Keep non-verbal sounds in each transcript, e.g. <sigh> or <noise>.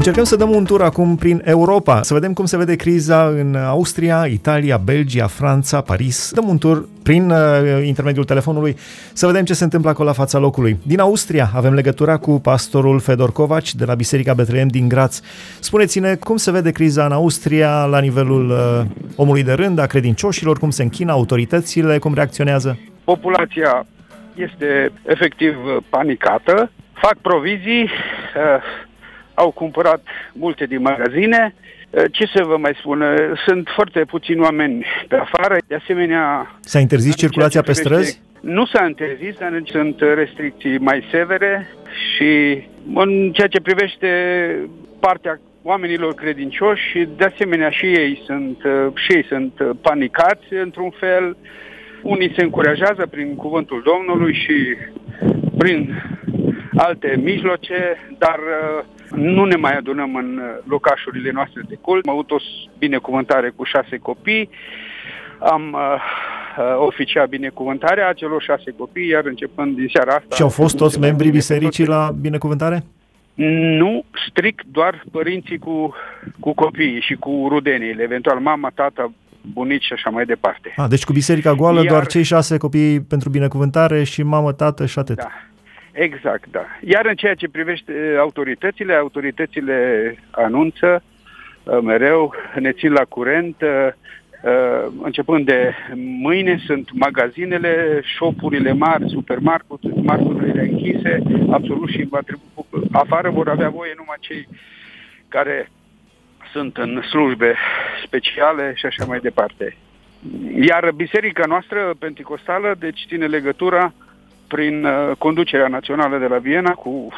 Încercăm să dăm un tur acum prin Europa, să vedem cum se vede criza în Austria, Italia, Belgia, Franța, Paris. Dăm un tur prin uh, intermediul telefonului să vedem ce se întâmplă acolo la fața locului. Din Austria avem legătura cu pastorul Fedor Kovac de la Biserica Betleem din Graz. Spuneți-ne cum se vede criza în Austria la nivelul uh, omului de rând, a credincioșilor, cum se închină autoritățile, cum reacționează? Populația este efectiv panicată, fac provizii, uh, au cumpărat multe din magazine. Uh, ce să vă mai spun? Sunt foarte puțini oameni pe afară. De asemenea... S-a interzis circulația pe străzi? Nu s-a interzis, dar sunt restricții mai severe și în ceea ce privește partea oamenilor credincioși, de asemenea și ei sunt, și ei sunt panicați într-un fel. Unii se încurajează prin cuvântul Domnului și prin alte mijloace, dar uh, nu ne mai adunăm în uh, locașurile noastre de cult. Am avut o binecuvântare cu șase copii, am uh, uh, oficiat binecuvântarea acelor șase copii, iar începând din seara asta... Și au fost toți membrii bisericii la binecuvântare? Nu, strict doar părinții cu, cu copiii și cu rudenile, eventual mama, tata, bunici și așa mai departe. A, deci cu biserica goală, Iar... doar cei șase copii pentru binecuvântare și mamă, tată și atât. Da. Exact, da. Iar în ceea ce privește autoritățile, autoritățile anunță uh, mereu, ne țin la curent, uh, uh, începând de mâine sunt magazinele, șopurile mari, supermarketurile închise, absolut și va trebui, afară vor avea voie numai cei care sunt în slujbe speciale și așa mai departe. Iar biserica noastră penticostală, deci ține legătura prin uh, conducerea națională de la Viena cu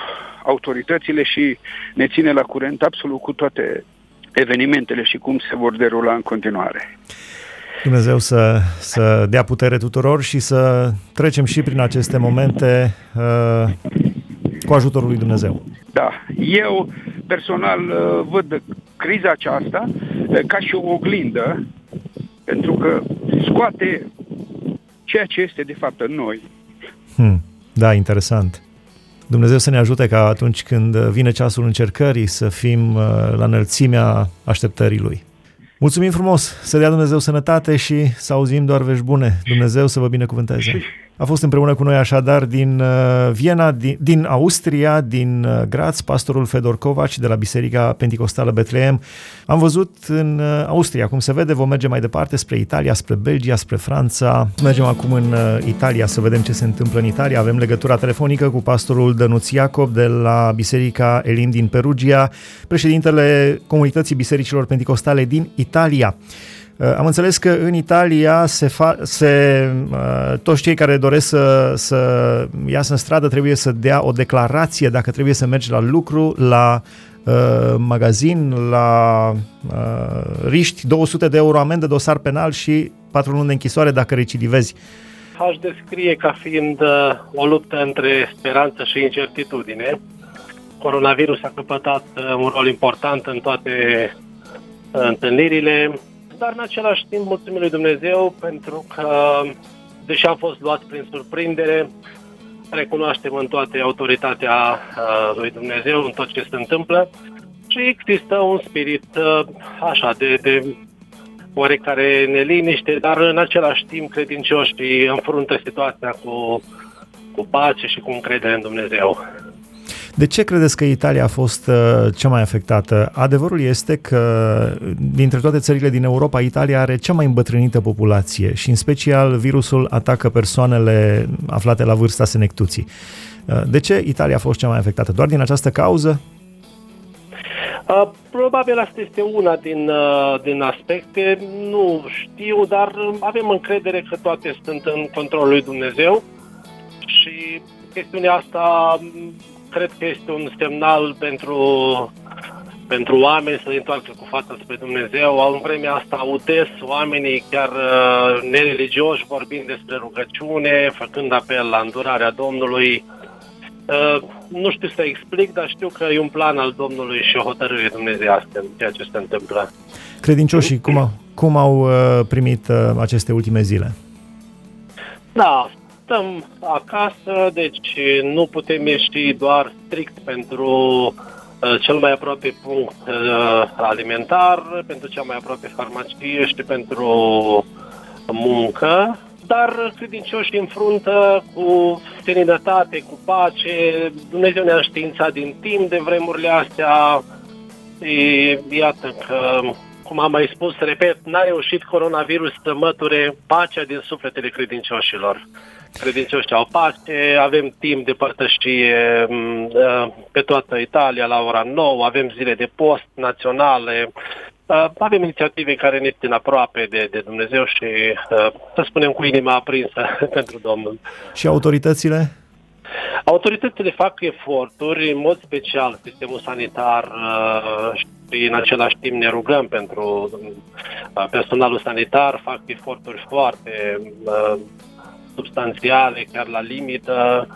autoritățile și ne ține la curent absolut cu toate evenimentele și cum se vor derula în continuare. Dumnezeu să, să dea putere tuturor și să trecem și prin aceste momente uh, cu ajutorul lui Dumnezeu. Da, eu personal uh, văd criza aceasta uh, ca și o oglindă, pentru că scoate ceea ce este de fapt în noi, Hmm. Da, interesant. Dumnezeu să ne ajute ca atunci când vine ceasul încercării să fim uh, la înălțimea așteptării Lui. Mulțumim frumos, să dea Dumnezeu sănătate și să auzim doar vești bune. Dumnezeu să vă binecuvânteze. <laughs> A fost împreună cu noi așadar din uh, Viena, din, din Austria, din uh, Graz, pastorul Fedor Kovac de la Biserica Pentecostală Betleem. Am văzut în uh, Austria, cum se vede, vom merge mai departe spre Italia, spre Belgia, spre Franța. Mergem acum în Italia să vedem ce se întâmplă în Italia. Avem legătura telefonică cu pastorul Dănuț Iacob de la Biserica Elim din Perugia, președintele Comunității Bisericilor Pentecostale din Italia. Uh, am înțeles că în Italia se, fa- se uh, toți cei care doresc să, să iasă în stradă trebuie să dea o declarație dacă trebuie să mergi la lucru, la uh, magazin, la uh, riști 200 de euro amendă, dosar penal și 4 luni de închisoare dacă recidivezi. Aș descrie ca fiind uh, o luptă între speranță și incertitudine. Coronavirus a căpătat uh, un rol important în toate uh, întâlnirile dar în același timp mulțumim lui Dumnezeu pentru că, deși am fost luați prin surprindere, recunoaștem în toate autoritatea uh, lui Dumnezeu, în tot ce se întâmplă și există un spirit uh, așa de, de oarecare neliniște, dar în același timp credincioșii înfruntă situația cu, cu pace și cu încredere în Dumnezeu. De ce credeți că Italia a fost uh, cea mai afectată? Adevărul este că dintre toate țările din Europa, Italia are cea mai îmbătrânită populație și în special virusul atacă persoanele aflate la vârsta senectuții. Uh, de ce Italia a fost cea mai afectată? Doar din această cauză? Uh, probabil asta este una din, uh, din aspecte, nu știu, dar avem încredere că toate sunt în controlul lui Dumnezeu și chestiunea asta cred că este un semnal pentru, pentru oameni să se întoarcă cu fața spre Dumnezeu. În vremea asta audez oamenii chiar uh, nereligioși vorbind despre rugăciune, făcând apel la îndurarea Domnului. Uh, nu știu să explic, dar știu că e un plan al Domnului și o hotărâre dumnezeiască în ceea ce se întâmplă. Credincioșii, cum au, cum au uh, primit aceste ultime zile? Da, stăm acasă, deci nu putem ieși doar strict pentru cel mai aproape punct alimentar, pentru cea mai aproape farmacie și pentru muncă, dar credincioși în fruntă cu seninătate, cu pace. Dumnezeu ne-a științat din timp de vremurile astea. Și iată că, cum am mai spus, repet, n-a reușit coronavirus să măture pacea din sufletele credincioșilor. Credincioșii au pace, avem timp de părtășie mm, pe toată Italia la ora 9, avem zile de post naționale, Uh, avem inițiative care ne țin aproape de, de Dumnezeu și, uh, să spunem, cu inima aprinsă <laughs> pentru Domnul. Și autoritățile? Autoritățile fac eforturi, în mod special sistemul sanitar uh, și în același timp ne rugăm pentru personalul sanitar, fac eforturi foarte substanțiale, chiar la limită,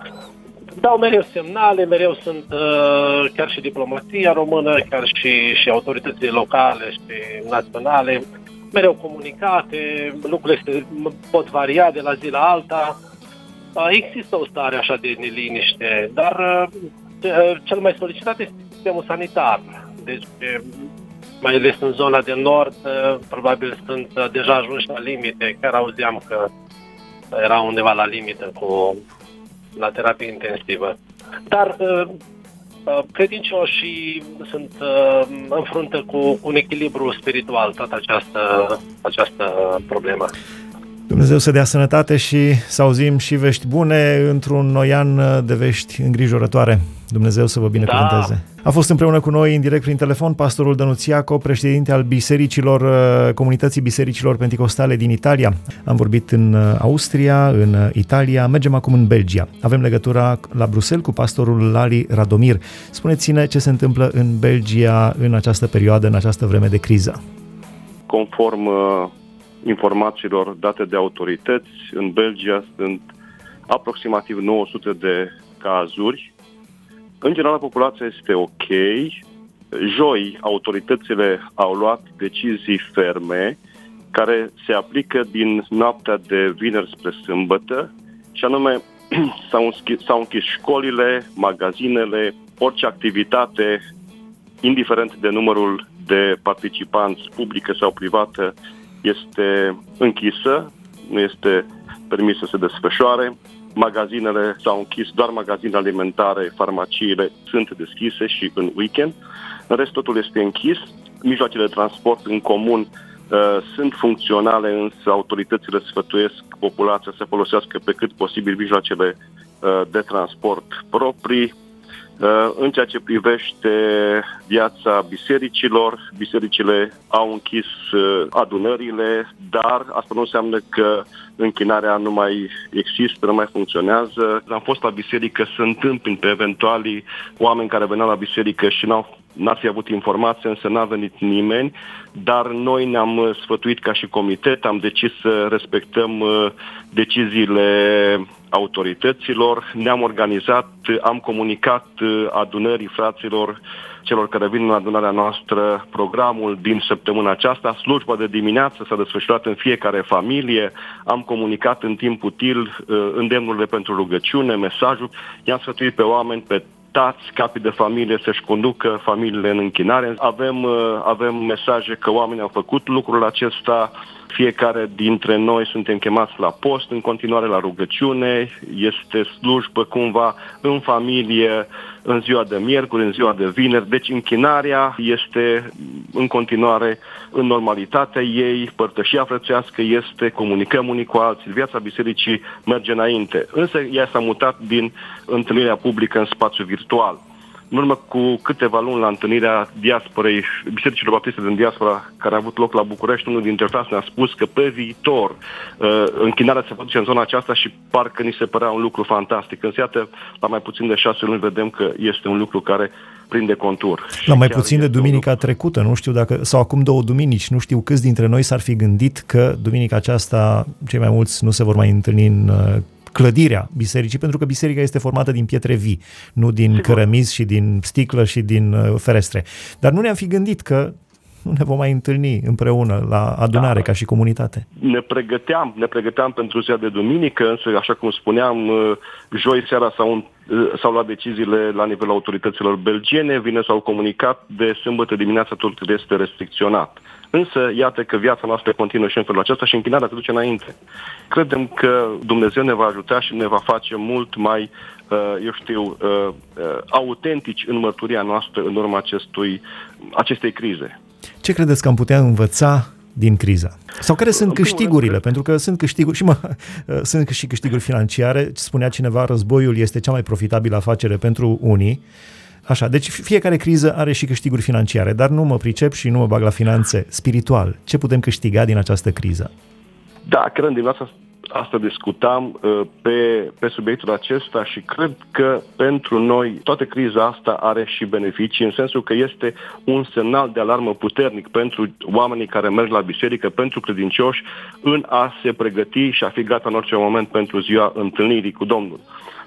dau mereu semnale, mereu sunt uh, chiar și diplomația română, chiar și, și autoritățile locale și naționale, mereu comunicate, lucrurile se pot varia de la zi la alta. Uh, există o stare așa de neliniște, dar uh, cel mai solicitat este sistemul sanitar. Deci, mai ales în zona de nord, uh, probabil sunt uh, deja ajunși la limite. Chiar auzeam că era undeva la limită cu la terapie intensivă. Dar uh, uh, credincioșii sunt uh, în fruntă cu un echilibru spiritual toată această, această problemă. Dumnezeu să dea sănătate și să auzim și vești bune într-un noi an de vești îngrijorătoare. Dumnezeu să vă binecuvânteze. Da. A fost împreună cu noi în direct prin telefon pastorul Dănuțiaco, președinte al bisericilor, uh, comunității bisericilor penticostale din Italia. Am vorbit în uh, Austria, în uh, Italia, mergem acum în Belgia. Avem legătura la Bruxelles cu pastorul Lali Radomir. Spuneți-ne ce se întâmplă în Belgia în această perioadă, în această vreme de criză. Conform informațiilor date de autorități, în Belgia sunt aproximativ 900 de cazuri în general, populația este ok. Joi, autoritățile au luat decizii ferme care se aplică din noaptea de vineri spre sâmbătă și anume <clears throat> s-au, închis, s-au închis școlile, magazinele, orice activitate, indiferent de numărul de participanți publică sau privată, este închisă, nu este permis să se desfășoare magazinele s-au închis, doar magazinele alimentare, farmaciile sunt deschise și în weekend. În rest, totul este închis. Mijloacele de transport în comun uh, sunt funcționale, însă autoritățile sfătuiesc populația să folosească pe cât posibil mijloacele uh, de transport proprii. Uh, în ceea ce privește viața bisericilor, bisericile au închis uh, adunările, dar asta nu înseamnă că închinarea nu mai există, nu mai funcționează. Am fost la biserică să întâmpin pe eventualii oameni care veneau la biserică și n-au n-ar fi avut informație, însă n-a venit nimeni, dar noi ne-am uh, sfătuit ca și comitet, am decis să respectăm uh, deciziile autorităților, ne-am organizat, am comunicat uh, adunării fraților celor care vin în adunarea noastră programul din săptămâna aceasta. Slujba de dimineață s-a desfășurat în fiecare familie. Am comunicat în timp util îndemnurile pentru rugăciune, mesajul. I-am sfătuit pe oameni, pe tați, capii de familie să-și conducă familiile în închinare. Avem, uh, avem mesaje că oamenii au făcut lucrul acesta, fiecare dintre noi suntem chemați la post, în continuare la rugăciune, este slujbă cumva în familie, în ziua de miercuri, în ziua de vineri, deci închinarea este în continuare în normalitatea ei, părtășia frățească este, comunicăm unii cu alții, viața bisericii merge înainte, însă ea s-a mutat din întâlnirea publică în spațiu virtual în urmă cu câteva luni la întâlnirea diasporei, bisericilor baptiste din diaspora, care a avut loc la București, unul dintre frați ne-a spus că pe viitor uh, închinarea se face în zona aceasta și parcă ni se părea un lucru fantastic. Însă, iată, la mai puțin de șase luni vedem că este un lucru care prinde contur. La mai puțin de duminica trecută, nu știu dacă, sau acum două duminici, nu știu câți dintre noi s-ar fi gândit că duminica aceasta cei mai mulți nu se vor mai întâlni în uh, clădirea bisericii, pentru că biserica este formată din pietre vii, nu din Sigur. cărămizi și din sticlă și din uh, ferestre. Dar nu ne-am fi gândit că nu ne vom mai întâlni împreună la adunare da. ca și comunitate. Ne pregăteam, ne pregăteam pentru ziua de duminică, însă, așa cum spuneam, uh, joi seara s-au, uh, s-au luat deciziile la nivelul autorităților belgiene, vine s-au comunicat de sâmbătă dimineața totul este restricționat. Însă, iată că viața noastră continuă și în felul acesta și închinarea se duce înainte. Credem că Dumnezeu ne va ajuta și ne va face mult mai, uh, eu știu, uh, uh, autentici în mărturia noastră în urma acestui, acestei crize. Ce credeți că am putea învăța din criza? Sau care sunt câștigurile? Pentru că sunt câștiguri și mă, <laughs> sunt și câștiguri financiare. Spunea cineva, războiul este cea mai profitabilă afacere pentru unii, Așa, deci fiecare criză are și câștiguri financiare, dar nu mă pricep și nu mă bag la finanțe. Spiritual, ce putem câștiga din această criză? Da, cred din asta, asta discutam uh, pe, pe subiectul acesta și cred că pentru noi toată criza asta are și beneficii în sensul că este un semnal de alarmă puternic pentru oamenii care merg la biserică, pentru credincioși, în a se pregăti și a fi gata în orice moment pentru ziua întâlnirii cu Domnul.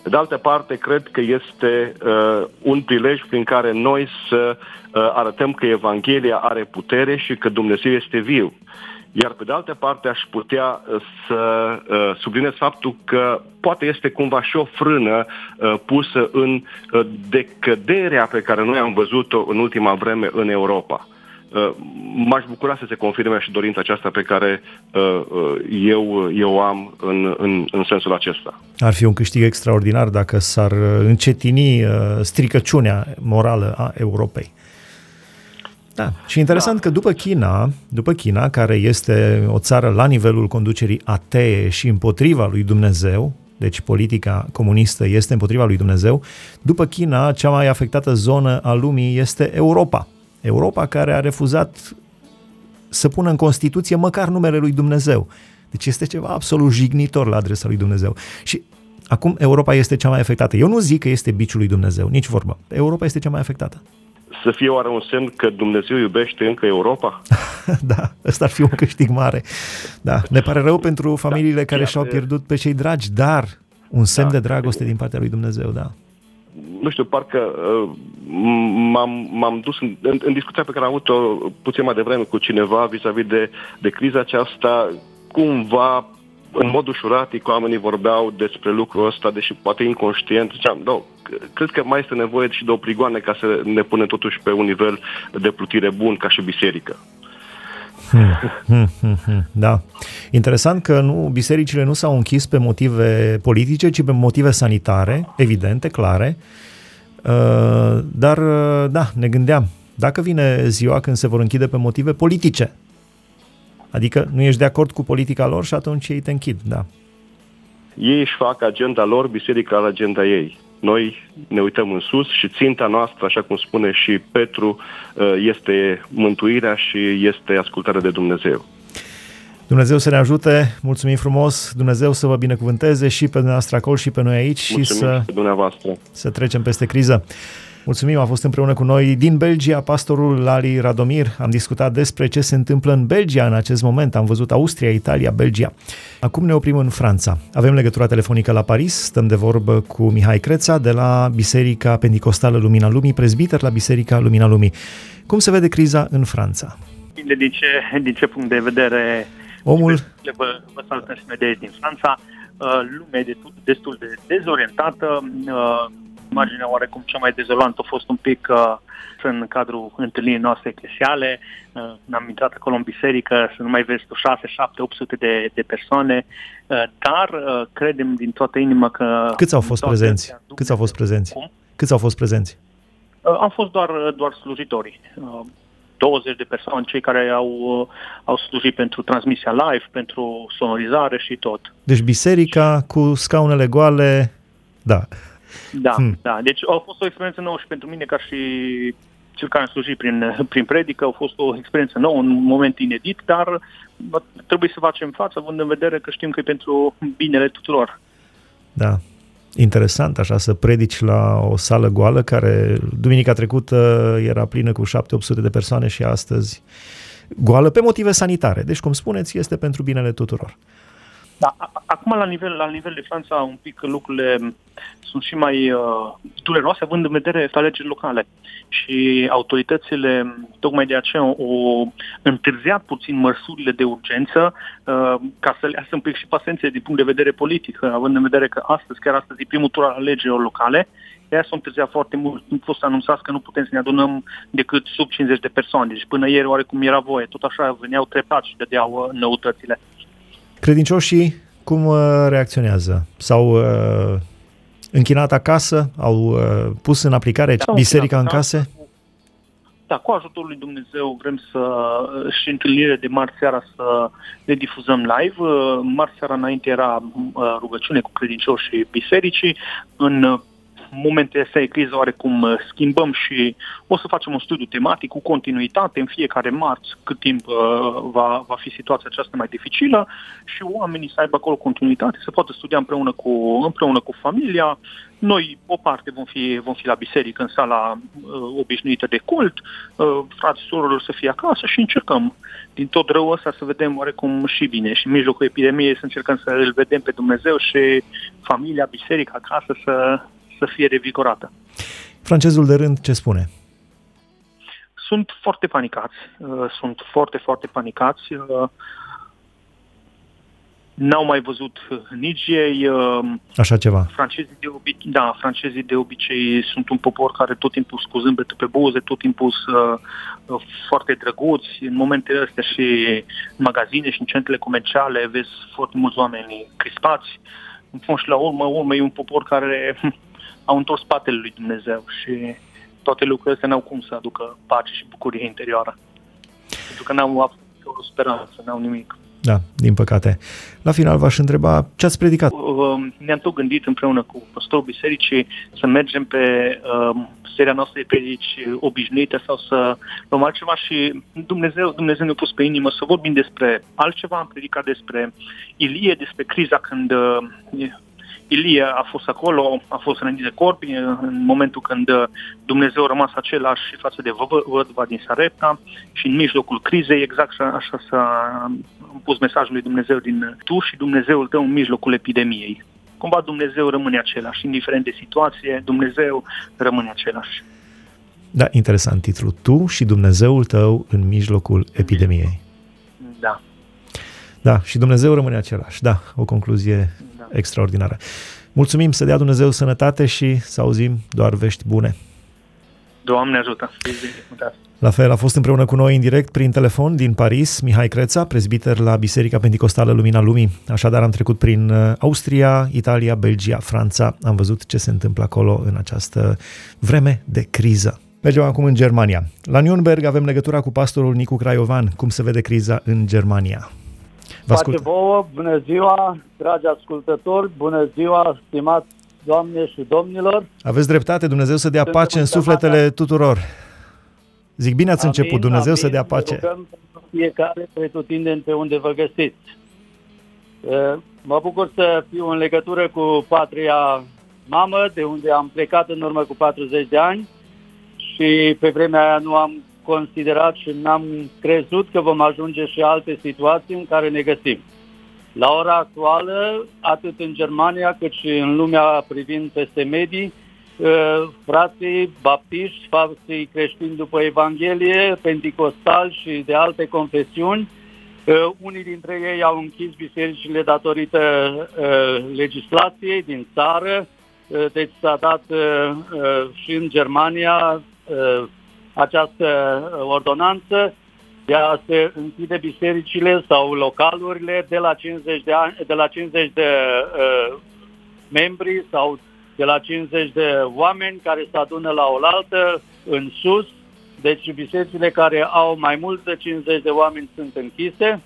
Pe de altă parte, cred că este uh, un prilej prin care noi să uh, arătăm că Evanghelia are putere și că Dumnezeu este viu. Iar pe de altă parte aș putea uh, să uh, subliniez faptul că poate este cumva și o frână uh, pusă în uh, decăderea pe care noi am văzut-o în ultima vreme în Europa. Uh, m-aș bucura să se confirme și dorința aceasta pe care uh, uh, eu, eu am în, în, în sensul acesta. Ar fi un câștig extraordinar dacă s-ar încetini stricăciunea morală a Europei. Da. Și interesant da. că după China, după China, care este o țară la nivelul conducerii atee și împotriva lui Dumnezeu, deci politica comunistă este împotriva lui Dumnezeu, după China, cea mai afectată zonă a lumii este Europa. Europa care a refuzat să pună în Constituție măcar numele lui Dumnezeu. Deci este ceva absolut jignitor la adresa lui Dumnezeu. Și acum Europa este cea mai afectată. Eu nu zic că este biciul lui Dumnezeu, nici vorbă. Europa este cea mai afectată. Să fie oare un semn că Dumnezeu iubește încă Europa? <laughs> da, ăsta ar fi un câștig mare. Da, ne pare rău pentru familiile da, care și-au pierdut pe cei dragi, dar un semn da, de dragoste din partea lui Dumnezeu, da nu știu, parcă uh, m-am, m-am dus în, în, în discuția pe care am avut-o puțin mai devreme cu cineva vis-a-vis de, de criza aceasta, cumva în mod ușuratic oamenii vorbeau despre lucrul ăsta, deși poate inconștient, ziceam, da, cred că mai este nevoie și de o prigoane ca să ne punem totuși pe un nivel de plutire bun ca și biserică. Hmm, hmm, hmm, hmm, da. Interesant că nu, bisericile nu s-au închis pe motive politice, ci pe motive sanitare, evidente, clare. Uh, dar, uh, da, ne gândeam, dacă vine ziua când se vor închide pe motive politice, adică nu ești de acord cu politica lor și atunci ei te închid, da. Ei își fac agenda lor, biserica la agenda ei. Noi ne uităm în sus și ținta noastră, așa cum spune și Petru, uh, este mântuirea și este ascultarea de Dumnezeu. Dumnezeu să ne ajute, mulțumim frumos, Dumnezeu să vă binecuvânteze și pe dumneavoastră acolo și pe noi aici mulțumim și să, dumneavoastră. să trecem peste criză. Mulțumim, a fost împreună cu noi din Belgia pastorul Lali Radomir. Am discutat despre ce se întâmplă în Belgia în acest moment. Am văzut Austria, Italia, Belgia. Acum ne oprim în Franța. Avem legătura telefonică la Paris. Stăm de vorbă cu Mihai Creța de la Biserica Pentecostală Lumina Lumii, prezbiter la Biserica Lumina Lumii. Cum se vede criza în Franța? Din ce, din ce punct de vedere Omul... Vă, vă salutăm și noi de aici din Franța. Uh, lumea e destul, destul de dezorientată. Uh, imaginea oarecum cea mai dezolantă a fost un pic uh, în cadrul întâlnirii noastre eclesiale. Uh, am intrat acolo în biserică să nu mai vezi 6, 7, 800 de, de persoane, uh, dar uh, credem din toată inima că... Câți au fost prezenți? Câți au fost prezenți? Cum? Câți au fost prezenți? Uh, am fost doar, doar slujitorii. Uh, 20 de persoane, cei care au, uh, au slujit pentru transmisia live, pentru sonorizare și tot. Deci biserica cu scaunele goale, da. Da, hmm. da. Deci a fost o experiență nouă și pentru mine ca și cel care am slujit prin, prin predică, a fost o experiență nouă, un moment inedit, dar trebuie să facem față, având în vedere că știm că e pentru binele tuturor. Da, interesant așa să predici la o sală goală care duminica trecută era plină cu 7-800 de persoane și astăzi goală pe motive sanitare. Deci, cum spuneți, este pentru binele tuturor. Da, acum la nivel, la nivel de Franța un pic lucrurile sunt și mai uh, dureroase având în vedere alegeri locale și autoritățile tocmai de aceea o întârziat puțin măsurile de urgență uh, ca să le iasă un pic și pasențe din punct de vedere politic, având în vedere că astăzi, chiar astăzi e primul tur al alegerilor locale, ea s-a întârziat foarte mult. Nu fost anunțat că nu putem să ne adunăm decât sub 50 de persoane. Deci până ieri oarecum era voie. Tot așa veneau treptat și dădeau uh, noutățile. Credincioșii cum uh, reacționează? S-au uh, închinat acasă? Au uh, pus în aplicare da, biserica în case? Da, cu ajutorul lui Dumnezeu vrem să uh, și întâlnire de marți seara să ne difuzăm live. Uh, marți seara înainte era rugăciune cu credincioșii bisericii. În momente astea e criză oarecum uh, schimbăm și o să facem un studiu tematic cu continuitate în fiecare marți, cât timp uh, va, va fi situația aceasta mai dificilă și oamenii să aibă acolo continuitate, să poată studia împreună cu, împreună cu familia. Noi, o parte, vom fi, vom fi la biserică, în sala uh, obișnuită de cult, uh, frații surorilor să fie acasă și încercăm din tot răul ăsta să vedem oarecum și bine. Și în mijlocul epidemiei să încercăm să îl vedem pe Dumnezeu și familia, biserica acasă să, să fie revigorată. Francezul de rând ce spune? Sunt foarte panicați, uh, sunt foarte, foarte panicați. Uh, n-au mai văzut nici ei. Uh, Așa ceva. Francezii de, obicei, da, francezii de obicei sunt un popor care tot timpul cu zâmbet pe buze, tot timpul uh, foarte drăguți. În momentele astea și în magazine și în centrele comerciale vezi foarte mulți oameni crispați. În fond și la urmă, urmă e un popor care au întors spatele lui Dumnezeu și toate lucrurile astea n-au cum să aducă pace și bucurie interioară. Pentru că n-au absolut o speranță, n-au nimic. Da, din păcate. La final v-aș întreba ce ați predicat. Um, ne-am tot gândit împreună cu pastorul bisericii să mergem pe um, seria noastră de predici obișnuite sau să luăm altceva și Dumnezeu, Dumnezeu ne-a pus pe inimă să vorbim despre altceva. Am predicat despre Ilie, despre criza când uh, Ilie a fost acolo, a fost rănit de corpi în momentul când Dumnezeu a rămas același față de vădva din Sarepta și în mijlocul crizei, exact așa s-a pus mesajul lui Dumnezeu din tu și Dumnezeul tău în mijlocul epidemiei. Cumva Dumnezeu rămâne același, indiferent de situație, Dumnezeu rămâne același. Da, interesant titlul. Tu și Dumnezeul tău în mijlocul epidemiei. Da. Da, și Dumnezeu rămâne același. Da, o concluzie extraordinară. Mulțumim să dea Dumnezeu sănătate și să auzim doar vești bune. Doamne ajută! La fel, a fost împreună cu noi în direct prin telefon din Paris, Mihai Creța, prezbiter la Biserica Pentecostală Lumina Lumii. Așadar am trecut prin uh, Austria, Italia, Belgia, Franța. Am văzut ce se întâmplă acolo în această vreme de criză. Mergem acum în Germania. La Nürnberg avem legătura cu pastorul Nicu Craiovan. Cum se vede criza în Germania? Vă ascult. Pace vouă, bună ziua, dragi ascultători, bună ziua, stimați doamne și domnilor. Aveți dreptate, Dumnezeu să dea Suntem pace în sufletele tuturor. Zic, bine ați amin, început, Dumnezeu amin, să dea pace. Rugăm fiecare pretutindeni pe unde vă găsiți. Mă bucur să fiu în legătură cu patria mamă, de unde am plecat în urmă cu 40 de ani și pe vremea aia nu am considerat și n-am crezut că vom ajunge și alte situații în care ne găsim. La ora actuală, atât în Germania cât și în lumea privind peste medii, uh, frații baptiști, frații creștini după Evanghelie, penticostali și de alte confesiuni, uh, unii dintre ei au închis bisericile datorită uh, legislației din țară, deci s-a dat și în Germania această uh, ordonanță de a se închide bisericile sau localurile de la 50 de, ani, de, la 50 de uh, membri sau de la 50 de oameni care se adună la oaltă în sus. Deci bisericile care au mai mult de 50 de oameni sunt închise,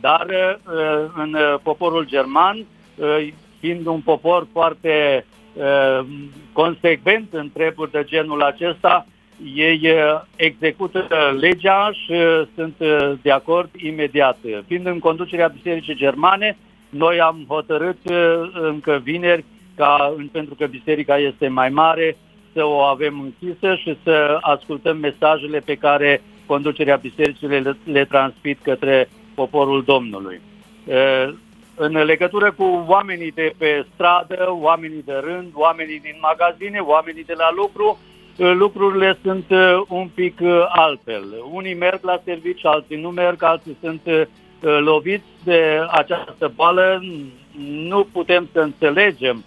dar uh, în uh, poporul german, uh, fiind un popor foarte uh, consecvent în treburi de genul acesta, ei uh, execută legea și uh, sunt uh, de acord imediat. Fiind în conducerea Bisericii Germane, noi am hotărât încă vineri, ca, pentru că biserica este mai mare, să o avem închisă și să ascultăm mesajele pe care conducerea bisericii le, le transmit către poporul Domnului. în legătură cu oamenii de pe stradă, oamenii de rând, oamenii din magazine, oamenii de la lucru, uh, lucrurile sunt uh, un pic altfel. Unii merg la serviciu, alții nu merg, alții sunt loviți de această boală. Nu putem să înțelegem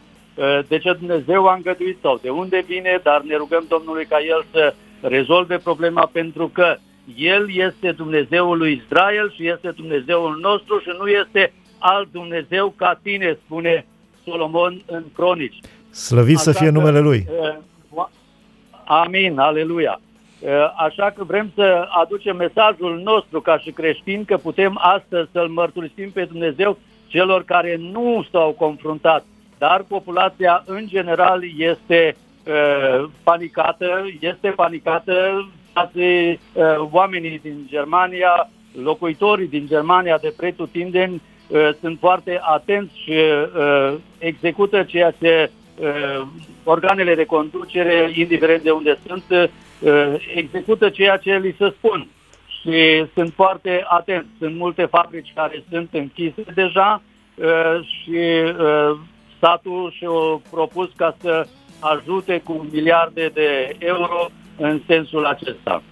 de ce Dumnezeu a îngăduit sau de unde vine, dar ne rugăm Domnului ca El să rezolve problema pentru că El este Dumnezeul lui Israel și este Dumnezeul nostru și nu este alt Dumnezeu ca tine, spune Solomon în cronici. Slăvit Așa să fie că, numele Lui. Uh, amin, aleluia. Uh, așa că vrem să aducem mesajul nostru ca și creștini că putem astăzi să-L mărturisim pe Dumnezeu celor care nu s-au confruntat, dar populația în general este uh, panicată, este panicată, uh, oamenii din Germania, locuitorii din Germania de pretutindeni Uh, sunt foarte atenți și uh, execută ceea ce uh, organele de conducere, indiferent de unde sunt, execută ceea ce li se spun. Și sunt foarte atenți. Sunt multe fabrici care sunt închise deja și statul și-a propus ca să ajute cu miliarde de euro în sensul acesta.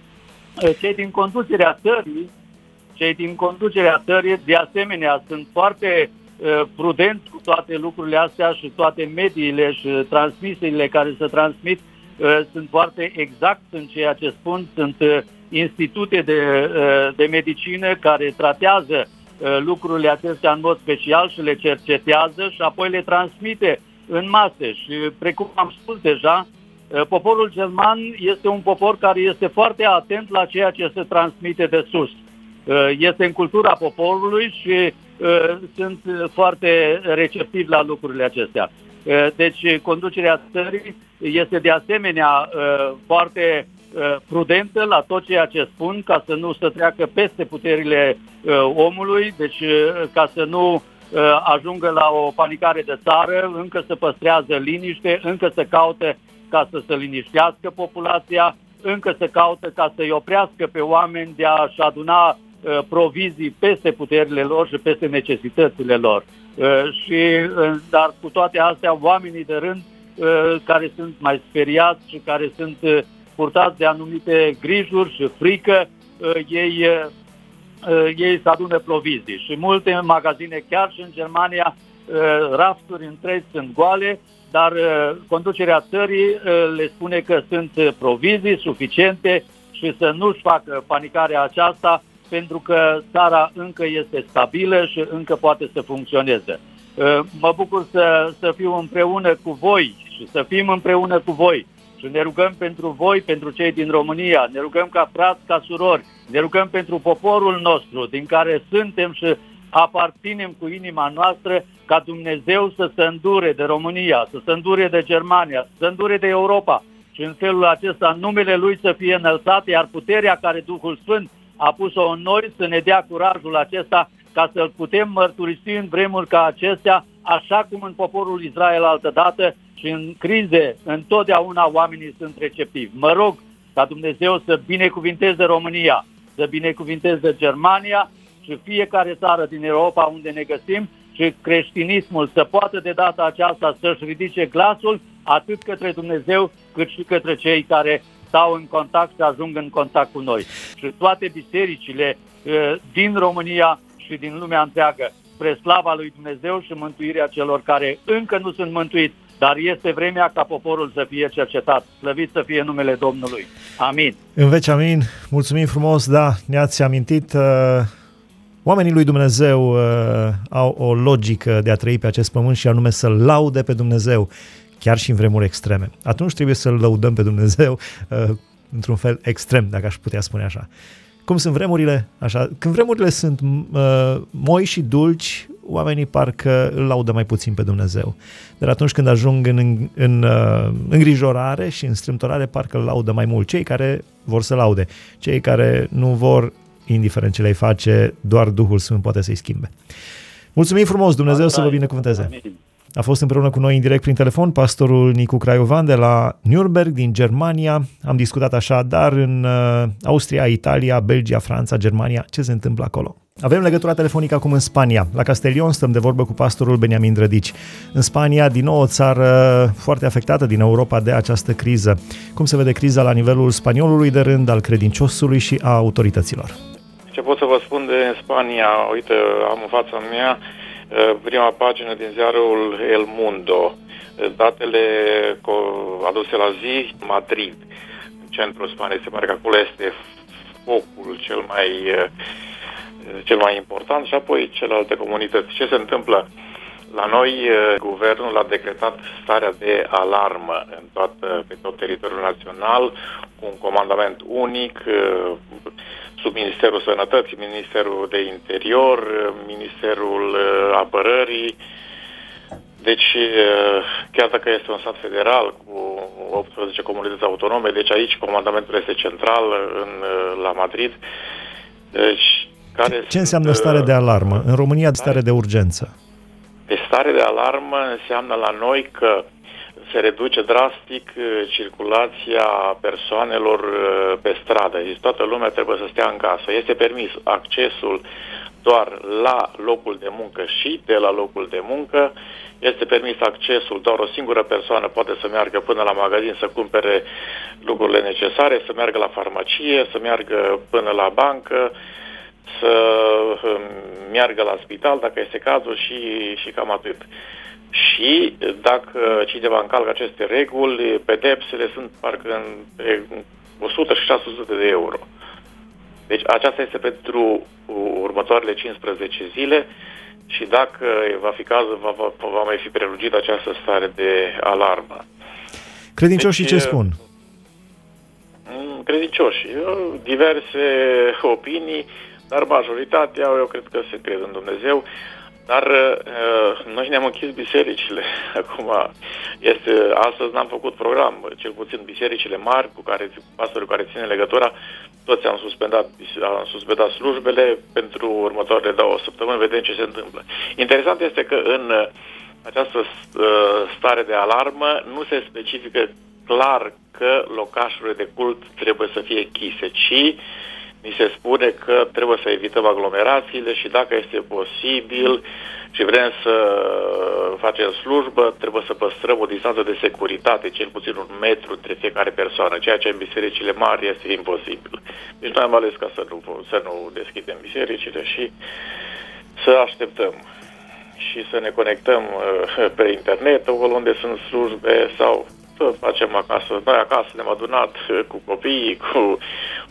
Cei din conducerea țării cei din conducerea țării, de asemenea, sunt foarte uh, prudenți cu toate lucrurile astea și toate mediile și transmisiile care se transmit uh, sunt foarte exact în ceea ce spun. Sunt uh, institute de, uh, de medicină care tratează uh, lucrurile acestea în mod special și le cercetează și apoi le transmite în mase. Și precum am spus deja, uh, poporul german este un popor care este foarte atent la ceea ce se transmite de sus. Uh, este în cultura poporului și uh, sunt foarte receptivi la lucrurile acestea. Uh, deci conducerea țării este de asemenea foarte prudentă la tot ceea ce spun ca să nu să treacă peste puterile omului, deci ca să nu ajungă la o panicare de țară, încă să păstrează liniște, încă să caute ca să se liniștească populația, încă să caută ca să-i oprească pe oameni de a-și aduna Uh, provizii peste puterile lor și peste necesitățile lor. Uh, și, uh, dar cu toate astea, oamenii de rând care sunt mai speriați și care sunt purtați de anumite grijuri și frică, ei, ei se adună provizii. Și multe magazine, chiar și în Germania, rafturi întregi sunt goale, dar conducerea țării le spune că sunt provizii suficiente și să nu-și facă panicarea aceasta pentru că țara încă este stabilă și încă poate să funcționeze. Uh, mă bucur să, să fiu împreună cu voi și să fim împreună cu voi. Și ne rugăm pentru voi, pentru cei din România, ne rugăm ca frați, ca surori, ne rugăm pentru poporul nostru din care suntem și aparținem cu inima noastră ca Dumnezeu să se îndure de România, să se îndure de Germania, să se îndure de Europa. Și în felul acesta numele Lui să fie înălțat, iar puterea care Duhul Sfânt a pus-o în noi să ne dea curajul acesta ca să-L putem mărturisi în vremuri ca acestea, așa cum în poporul Israel altădată și în crize, întotdeauna oamenii sunt receptivi. Mă rog ca Dumnezeu să binecuvinteze România, să binecuvinteze Germania și fiecare țară din Europa unde ne găsim și creștinismul să poată de data aceasta să-și ridice glasul atât către Dumnezeu cât și către cei care stau în contact și ajung în contact cu noi. Și toate bisericile uh, din România și din lumea întreagă, spre slava lui Dumnezeu și mântuirea celor care încă nu sunt mântuiți, dar este vremea ca poporul să fie cercetat. Slăvit să fie numele Domnului. Amin. În veci amin. Mulțumim frumos, da, ne-ați amintit. Uh, oamenii lui Dumnezeu uh, au o logică de a trăi pe acest pământ și anume să laude pe Dumnezeu chiar și în vremuri extreme. Atunci trebuie să-L lăudăm pe Dumnezeu uh, într-un fel extrem, dacă aș putea spune așa. Cum sunt vremurile? Așa, când vremurile sunt uh, moi și dulci, oamenii parcă îl laudă mai puțin pe Dumnezeu. Dar atunci când ajung în, în, în uh, îngrijorare și în strâmtorare, parcă îl laudă mai mult. Cei care vor să laude, cei care nu vor, indiferent ce le face, doar Duhul Sfânt poate să-i schimbe. Mulțumim frumos, Dumnezeu Amin. să vă binecuvânteze! Amin. A fost împreună cu noi în direct prin telefon pastorul Nicu Craiovan de la Nürnberg din Germania. Am discutat așa, dar în uh, Austria, Italia, Belgia, Franța, Germania, ce se întâmplă acolo. Avem legătura telefonică acum în Spania. La Castellion stăm de vorbă cu pastorul Beniamin Drădici. În Spania, din nou o țară foarte afectată din Europa de această criză. Cum se vede criza la nivelul spaniolului de rând, al credinciosului și a autorităților? Ce pot să vă spun de Spania? Uite, am în fața mea uh, prima pagină din ziarul El Mundo. Datele aduse la zi, Madrid, centrul Spaniei, se pare că acolo este focul cel mai, uh, cel mai important și apoi celelalte comunități. Ce se întâmplă? La noi, uh, guvernul a decretat starea de alarmă în toată, pe tot teritoriul național, cu un comandament unic, sub Ministerul Sănătății, Ministerul de Interior, Ministerul uh, Apărării. Deci, uh, chiar dacă este un stat federal cu 18 comunități autonome, deci aici comandamentul este central în, uh, la Madrid. Deci, care Ce înseamnă stare de alarmă? În România, stare de urgență. Pe stare de alarmă înseamnă la noi că se reduce drastic uh, circulația persoanelor uh, pe stradă. Deci toată lumea trebuie să stea în casă. Este permis accesul doar la locul de muncă și de la locul de muncă. Este permis accesul, doar o singură persoană poate să meargă până la magazin să cumpere lucrurile necesare, să meargă la farmacie, să meargă până la bancă, să um, meargă la spital dacă este cazul și, și cam atât și dacă cineva încalcă aceste reguli, pedepsele sunt parcă între 100 și 600 de euro. Deci aceasta este pentru următoarele 15 zile și dacă va fi cazul, va, va, va mai fi prelungită această stare de alarmă. Credincioșii deci, ce spun? Mm, credincioși. Diverse opinii, dar majoritatea, eu cred că se cred în Dumnezeu. Dar uh, noi ne-am închis bisericile. <laughs> Acum, este, astăzi n-am făcut program, cel puțin bisericile mari cu care pastorii cu care ține legătura, toți am suspendat, am suspendat slujbele pentru următoarele două săptămâni, vedem ce se întâmplă. Interesant este că în uh, această uh, stare de alarmă nu se specifică clar că locașurile de cult trebuie să fie închise, ci Ni se spune că trebuie să evităm aglomerațiile și dacă este posibil și vrem să facem slujbă, trebuie să păstrăm o distanță de securitate, cel puțin un metru între fiecare persoană, ceea ce în bisericile mari este imposibil. Deci noi am ales ca să nu, să nu deschidem bisericile și să așteptăm și să ne conectăm uh, pe internet, acolo unde sunt slujbe sau să facem acasă. Noi acasă ne-am adunat cu copiii, cu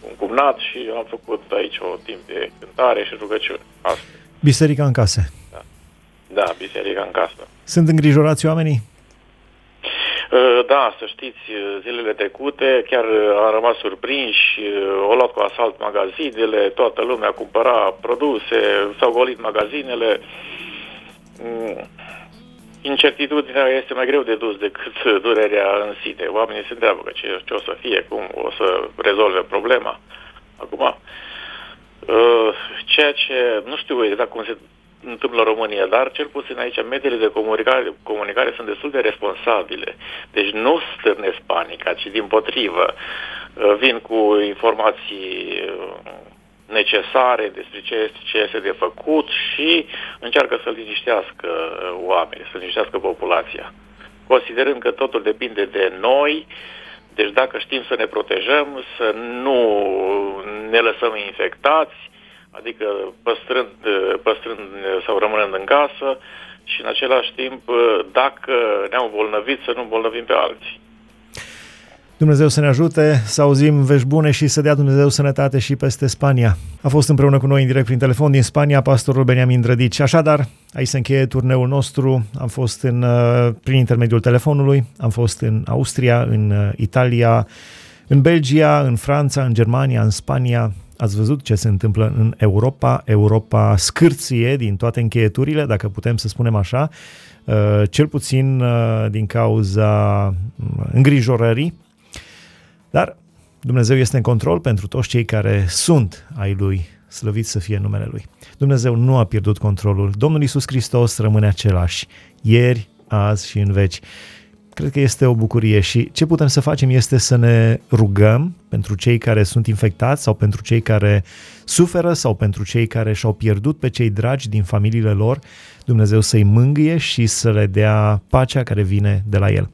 un cumnat și am făcut aici o timp de cântare și rugăciune. Asta. Biserica în case. Da. da, biserica în casă. Sunt îngrijorați oamenii? Uh, da, să știți, zilele trecute chiar am rămas surprinși, au luat cu asalt magazinele, toată lumea cumpăra produse, s-au golit magazinele. Mm, incertitudinea este mai greu de dus decât <laughs> durerea în sine. Oamenii se întreabă că ce, ce o să fie, cum o să rezolve problema. Acum, uh, ceea ce, nu știu exact cum se întâmplă în România, dar cel puțin aici mediile de comunicare, comunicare sunt destul de responsabile. Deci nu stârnesc panica, ci din potrivă uh, vin cu informații uh, necesare despre ce este, ce este de făcut și încearcă să liniștească oamenii, să liniștească populația. Considerând că totul depinde de noi, deci dacă știm să ne protejăm, să nu ne lăsăm infectați, adică păstrând, păstrând sau rămânând în casă și în același timp, dacă ne-am îmbolnăvit, să nu îmbolnăvim pe alții. Dumnezeu să ne ajute, să auzim vești bune și să dea Dumnezeu sănătate și peste Spania. A fost împreună cu noi în direct prin telefon din Spania pastorul Beniamin Drădici. Așadar, aici se încheie turneul nostru. Am fost în, uh, prin intermediul telefonului, am fost în Austria, în uh, Italia, în Belgia, în Franța, în Germania, în Spania. Ați văzut ce se întâmplă în Europa. Europa scârție din toate încheieturile, dacă putem să spunem așa, uh, cel puțin din cauza îngrijorării dar Dumnezeu este în control pentru toți cei care sunt ai Lui, slăvit să fie numele Lui. Dumnezeu nu a pierdut controlul. Domnul Isus Hristos rămâne același, ieri, azi și în veci. Cred că este o bucurie și ce putem să facem este să ne rugăm pentru cei care sunt infectați sau pentru cei care suferă sau pentru cei care și-au pierdut pe cei dragi din familiile lor, Dumnezeu să-i mângâie și să le dea pacea care vine de la El.